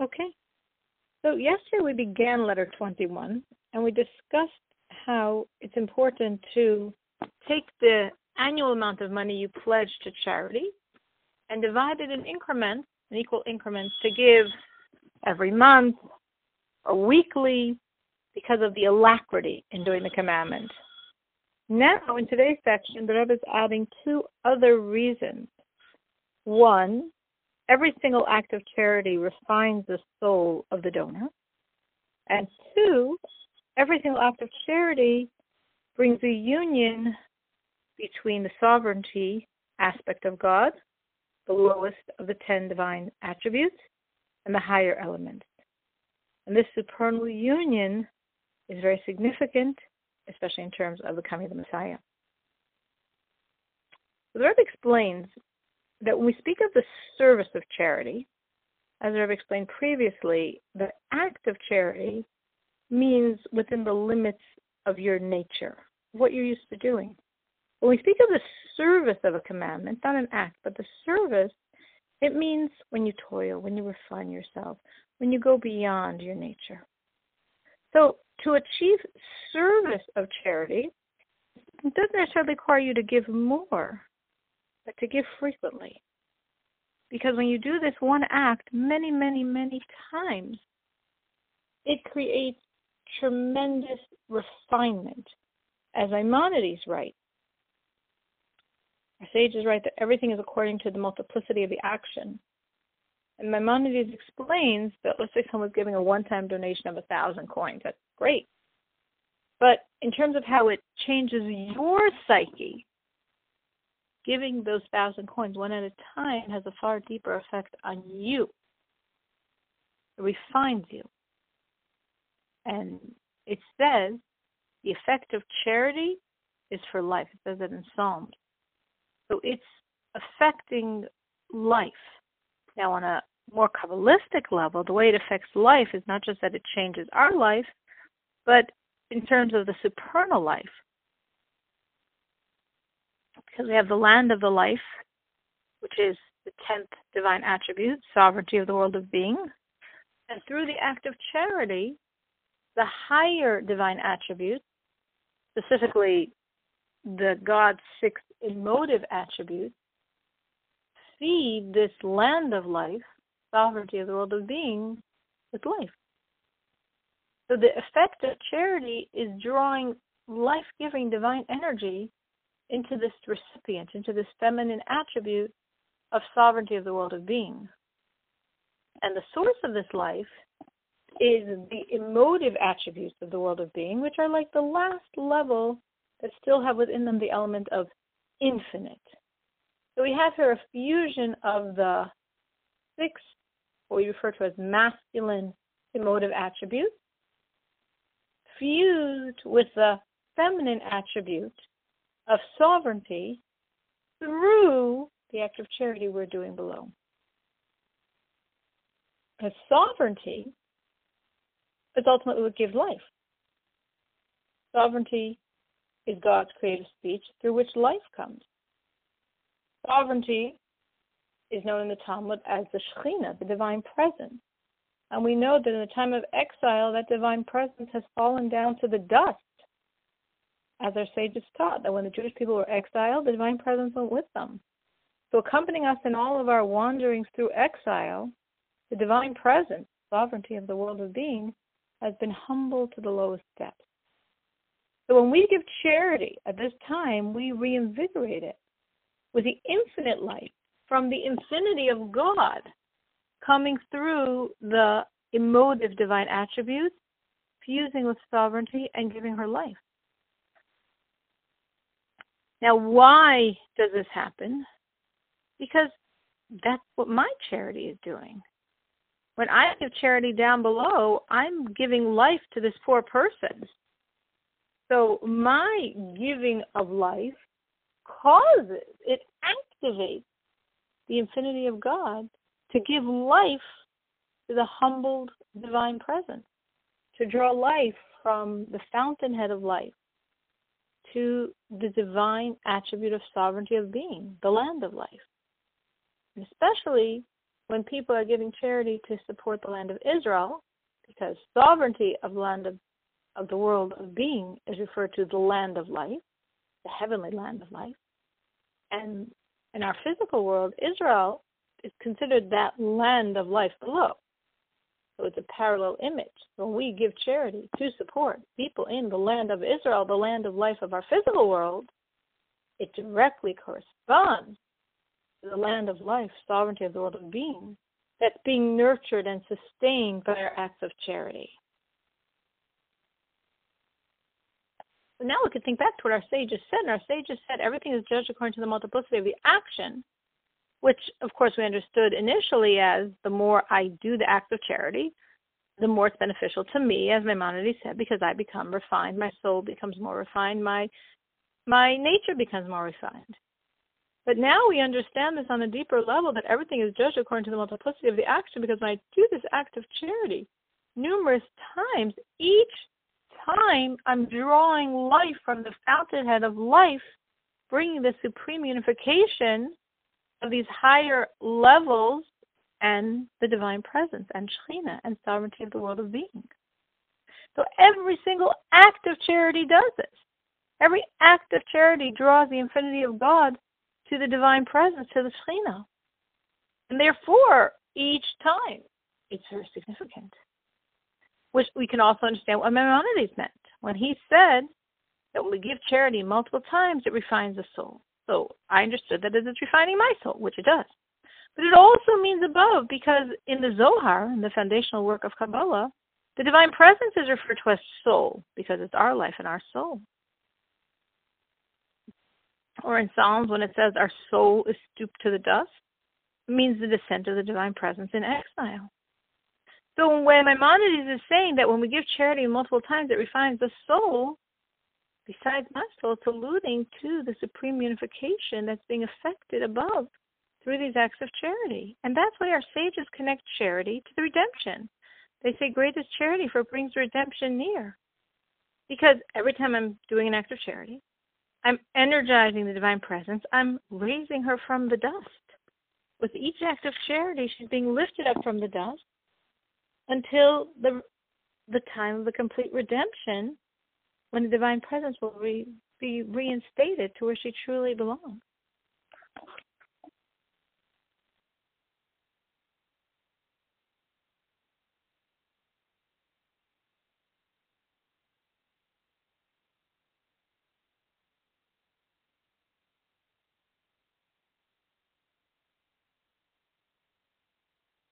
Okay. So yesterday we began letter 21 and we discussed how it's important to take the annual amount of money you pledge to charity and divide it in increments, in equal increments, to give every month or weekly because of the alacrity in doing the commandment. Now, in today's section, the Rebbe is adding two other reasons. One, every single act of charity refines the soul of the donor. And two, every single act of charity brings a union between the sovereignty aspect of God, the lowest of the ten divine attributes, and the higher elements. And this supernal union is very significant, especially in terms of the coming of the Messiah. The Rebbe explains that when we speak of the service of charity, as I've explained previously, the act of charity means within the limits of your nature, what you're used to doing. When we speak of the service of a commandment, not an act, but the service, it means when you toil, when you refine yourself, when you go beyond your nature. So, to achieve service of charity, it doesn't necessarily require you to give more, but to give frequently. Because when you do this one act many, many, many times, it creates tremendous refinement. As Maimonides writes, our sages write that everything is according to the multiplicity of the action. And Maimonides explains that let's say someone's giving a one-time donation of a thousand coins. That's great. But in terms of how it changes your psyche, giving those thousand coins one at a time has a far deeper effect on you. It refines you. And it says the effect of charity is for life. It says it in Psalms. So it's affecting life. Now, on a more Kabbalistic level, the way it affects life is not just that it changes our life, but in terms of the supernal life. We have the land of the life, which is the tenth divine attribute, sovereignty of the world of being. And through the act of charity, the higher divine attributes, specifically the God's sixth emotive attribute, feed this land of life, sovereignty of the world of being, with life. So the effect of charity is drawing life giving divine energy into this recipient, into this feminine attribute of sovereignty of the world of being. And the source of this life is the emotive attributes of the world of being, which are like the last level that still have within them the element of infinite. So we have here a fusion of the six, what we refer to as masculine emotive attributes, fused with the feminine attribute of sovereignty through the act of charity we're doing below. Because sovereignty is ultimately what gives life. Sovereignty is God's creative speech through which life comes. Sovereignty is known in the Talmud as the Shekhinah, the divine presence. And we know that in the time of exile, that divine presence has fallen down to the dust. As our sages taught, that when the Jewish people were exiled, the divine presence went with them. So, accompanying us in all of our wanderings through exile, the divine presence, sovereignty of the world of being, has been humbled to the lowest depths. So, when we give charity at this time, we reinvigorate it with the infinite light from the infinity of God coming through the emotive divine attributes, fusing with sovereignty, and giving her life. Now, why does this happen? Because that's what my charity is doing. When I give charity down below, I'm giving life to this poor person. So my giving of life causes, it activates the infinity of God to give life to the humbled divine presence, to draw life from the fountainhead of life to the divine attribute of sovereignty of being, the land of life. And especially when people are giving charity to support the land of Israel, because sovereignty of the land of, of the world of being is referred to the land of life, the heavenly land of life. And in our physical world, Israel is considered that land of life below. So it's a parallel image. When we give charity to support people in the land of Israel, the land of life of our physical world, it directly corresponds to the land of life, sovereignty of the world of being, that's being nurtured and sustained by our acts of charity. Now we can think back to what our sages said, and our sages said everything is judged according to the multiplicity of the action, which of course we understood initially as the more I do the act of charity, the more it's beneficial to me, as Maimonides said, because I become refined, my soul becomes more refined, my my nature becomes more refined. But now we understand this on a deeper level that everything is judged according to the multiplicity of the action because when I do this act of charity numerous times, each time I'm drawing life from the fountainhead of life, bringing the supreme unification of these higher levels and the divine presence and Shekhinah and sovereignty of the world of being. So every single act of charity does this. Every act of charity draws the infinity of God to the divine presence, to the Shekhinah. And therefore, each time, it's very significant. Which we can also understand what Maimonides meant when he said that when we give charity multiple times, it refines the soul. So I understood that it's refining my soul, which it does. But it also means above, because in the Zohar, in the foundational work of Kabbalah, the divine presence is referred to as soul, because it's our life and our soul. Or in Psalms, when it says our soul is stooped to the dust, it means the descent of the divine presence in exile. So when Maimonides is saying that when we give charity multiple times, it refines the soul, besides soul, it's alluding to the supreme unification that's being effected above through these acts of charity. And that's why our sages connect charity to the redemption. They say great is charity for it brings redemption near. Because every time I'm doing an act of charity, I'm energizing the divine presence. I'm raising her from the dust. With each act of charity, she's being lifted up from the dust until the the time of the complete redemption, when the divine presence will re, be reinstated to where she truly belongs.